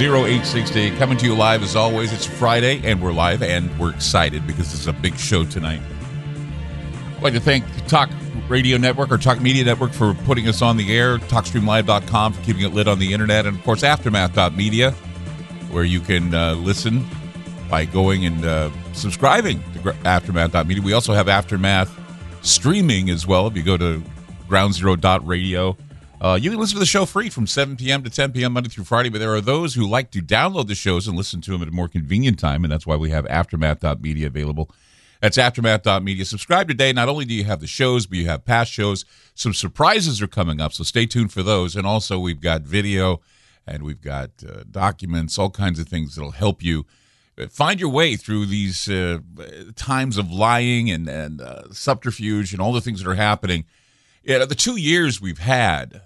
0860. Coming to you live as always. It's Friday, and we're live, and we're excited because this is a big show tonight. I'd like to thank Talk Radio Network or Talk Media Network for putting us on the air, TalkStreamLive.com for keeping it lit on the internet, and of course, Aftermath.media, where you can uh, listen by going and uh, subscribing to Aftermath.media. We also have Aftermath streaming as well. If you go to groundzero.radio, uh, you can listen to the show free from 7 p.m. to 10 p.m. Monday through Friday, but there are those who like to download the shows and listen to them at a more convenient time, and that's why we have Aftermath.media available. That's Aftermath.media. Subscribe today. Not only do you have the shows, but you have past shows. Some surprises are coming up, so stay tuned for those. And also, we've got video and we've got uh, documents, all kinds of things that'll help you find your way through these uh, times of lying and, and uh, subterfuge and all the things that are happening. Yeah, the two years we've had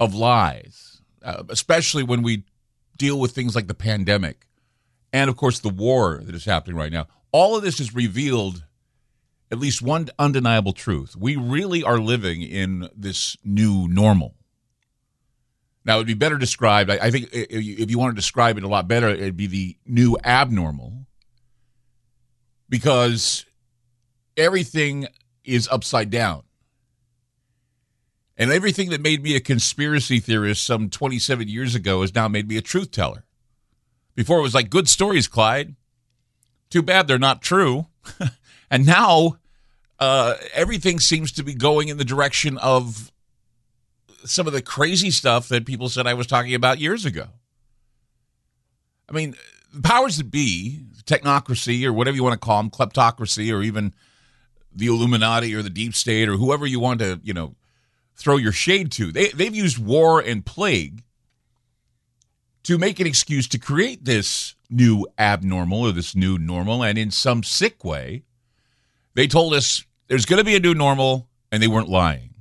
of lies, uh, especially when we deal with things like the pandemic and, of course, the war that is happening right now, all of this has revealed at least one undeniable truth. We really are living in this new normal. Now, it would be better described. I, think if you want to describe it a lot better, it'd be the new abnormal because everything is upside down. And everything that made me a conspiracy theorist some 27 years ago has now made me a truth teller. Before it was like good stories, Clyde. Too bad they're not true. and now uh, everything seems to be going in the direction of some of the crazy stuff that people said I was talking about years ago. I mean, the powers that be, technocracy or whatever you want to call them, kleptocracy or even the Illuminati or the deep state or whoever you want to, you know, throw your shade to. They, they've used war and plague to make an excuse to create this new abnormal or this new normal. And in some sick way, they told us there's going to be a new normal, and they weren't lying.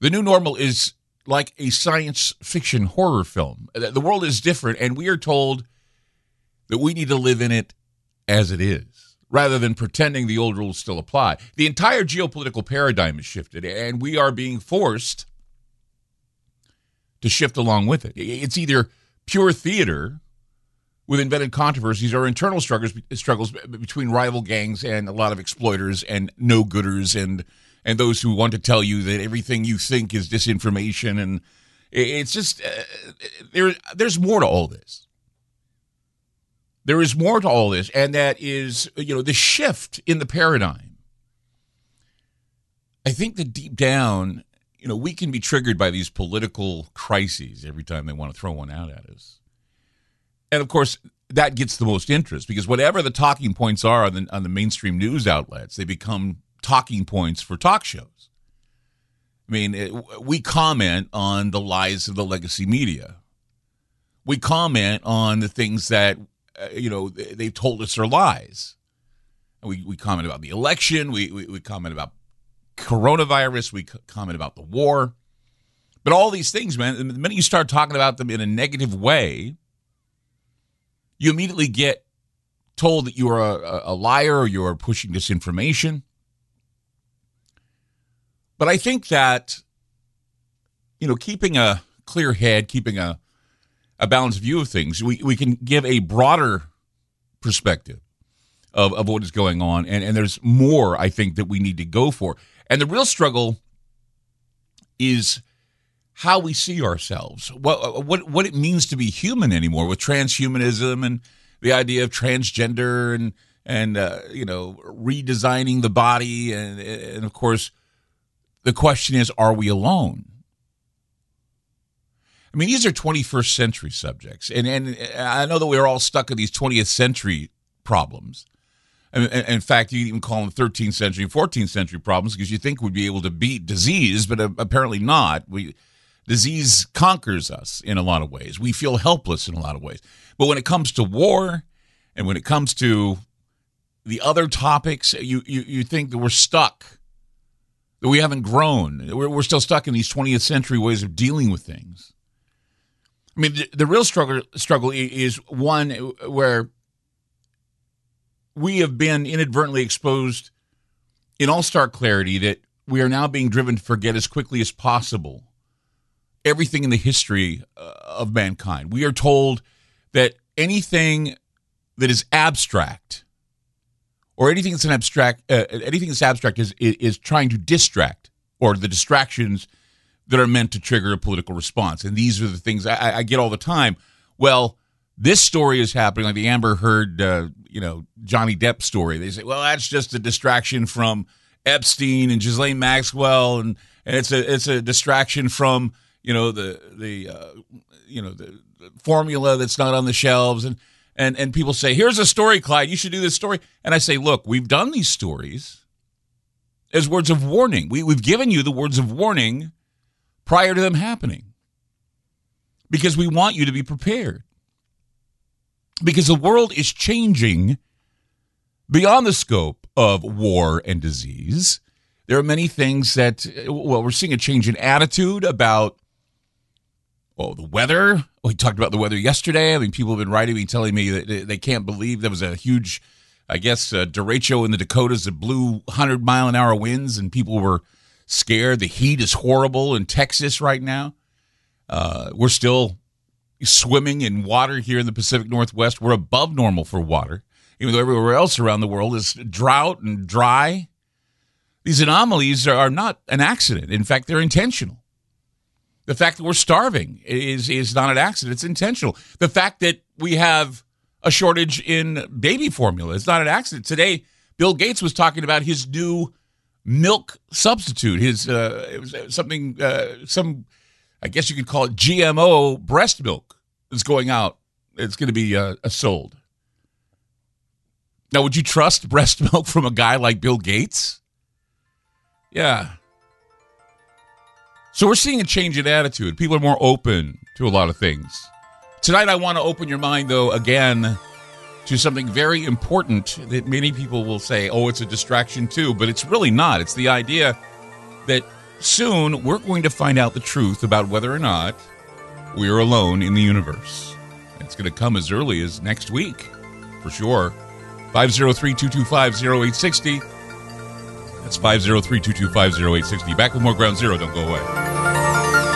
The new normal is like a science fiction horror film. The world is different, and we are told that we need to live in it as it is rather than pretending the old rules still apply. The entire geopolitical paradigm has shifted, and we are being forced to shift along with it. It's either pure theater with invented controversies or internal struggles struggles between rival gangs and a lot of exploiters and no-gooders and and those who want to tell you that everything you think is disinformation and it's just uh, there there's more to all this there is more to all this and that is you know the shift in the paradigm i think that deep down you know we can be triggered by these political crises every time they want to throw one out at us and of course that gets the most interest because whatever the talking points are on the, on the mainstream news outlets they become talking points for talk shows. I mean, it, we comment on the lies of the legacy media. We comment on the things that, Uh, you know, they, have told us are lies. We, we comment about the election. We, we, we comment about coronavirus. We comment about the war. But all these things, man, the minute you start talking about them in a negative way, you immediately get told that you are a, a liar or you are pushing disinformation. But I think that, you know, keeping a clear head, keeping a, a balanced view of things, we, we can give a broader perspective of, of what is going on. And, and there's more, I think, that we need to go for. And the real struggle is how we see ourselves, what, what, what it means to be human anymore with transhumanism and the idea of transgender and, and uh, you know, redesigning the body. And, and of course, the question is, are we alone? I mean, these are 21st century subjects. And, and uh, I know that we're all stuck in these 20th century problems. and In fact, you even call them 13th century, 14th century problems because you think we'd be able to beat disease, but uh, apparently not. We disease conquers us in a lot of ways. We feel helpless in a lot of ways. But when it comes to war, and when it comes to the other topics, you you, you think that we're stuck, that we haven't grown. We're, we're still stuck in these 20th century ways of dealing with things. I mean, the, the real struggle struggle is one where we have been inadvertently exposed in all stark clarity that we are now being driven to forget as quickly as possible everything in the history uh, of mankind. We are told that anything that is abstract or anything that's an abstract uh, anything that's abstract is is trying to distract or the distractions that are meant to trigger a political response. And these are the things I, I get all the time. Well, this story is happening, like the Amber Heard, uh, you know, Johnny Depp story. They say, well, that's just a distraction from Epstein and Ghislaine Maxwell, and, and it's a it's a distraction from you know the the uh, you know the formula that's not on the shelves, and and and people say, here's a story, Clyde, you should do this story, and I say, look, we've done these stories as words of warning. We we've given you the words of warning prior to them happening because we want you to be prepared because the world is changing beyond the scope of war and disease. There are many things that, well, we're seeing a change in attitude about, oh, the weather. We talked about the weather yesterday. I mean, people have been writing me, telling me that they can't believe there was a huge, I guess, derecho in the Dakotas that blew 100 mile an hour winds, and people were scared. The heat is horrible in Texas right now. Uh, we're still swimming in water here in the Pacific Northwest. We're above normal for water, even though everywhere else around the world is drought and dry. These anomalies are not an accident. In fact, they're intentional. The fact that we're starving is, is not an accident, it's intentional. The fact that we have a shortage in baby formula is not an accident. Today, Bill Gates was talking about his new milk substitute. His uh, it was something uh, some I guess you could call it GMO breast milk is going out. It's going to be uh, sold. Now, would you trust breast milk from a guy like Bill Gates? Yeah. So we're seeing a change in attitude. People are more open to a lot of things. Tonight, I want to open your mind, though, again, to something very important that many people will say, oh, it's a distraction too, but it's really not. It's the idea that soon we're going to find out the truth about whether or not we are alone in the universe. It's going to come as early as next week, for sure. 503 225 0860. That's 503 225 0860. Back with more Ground Zero. Don't go away.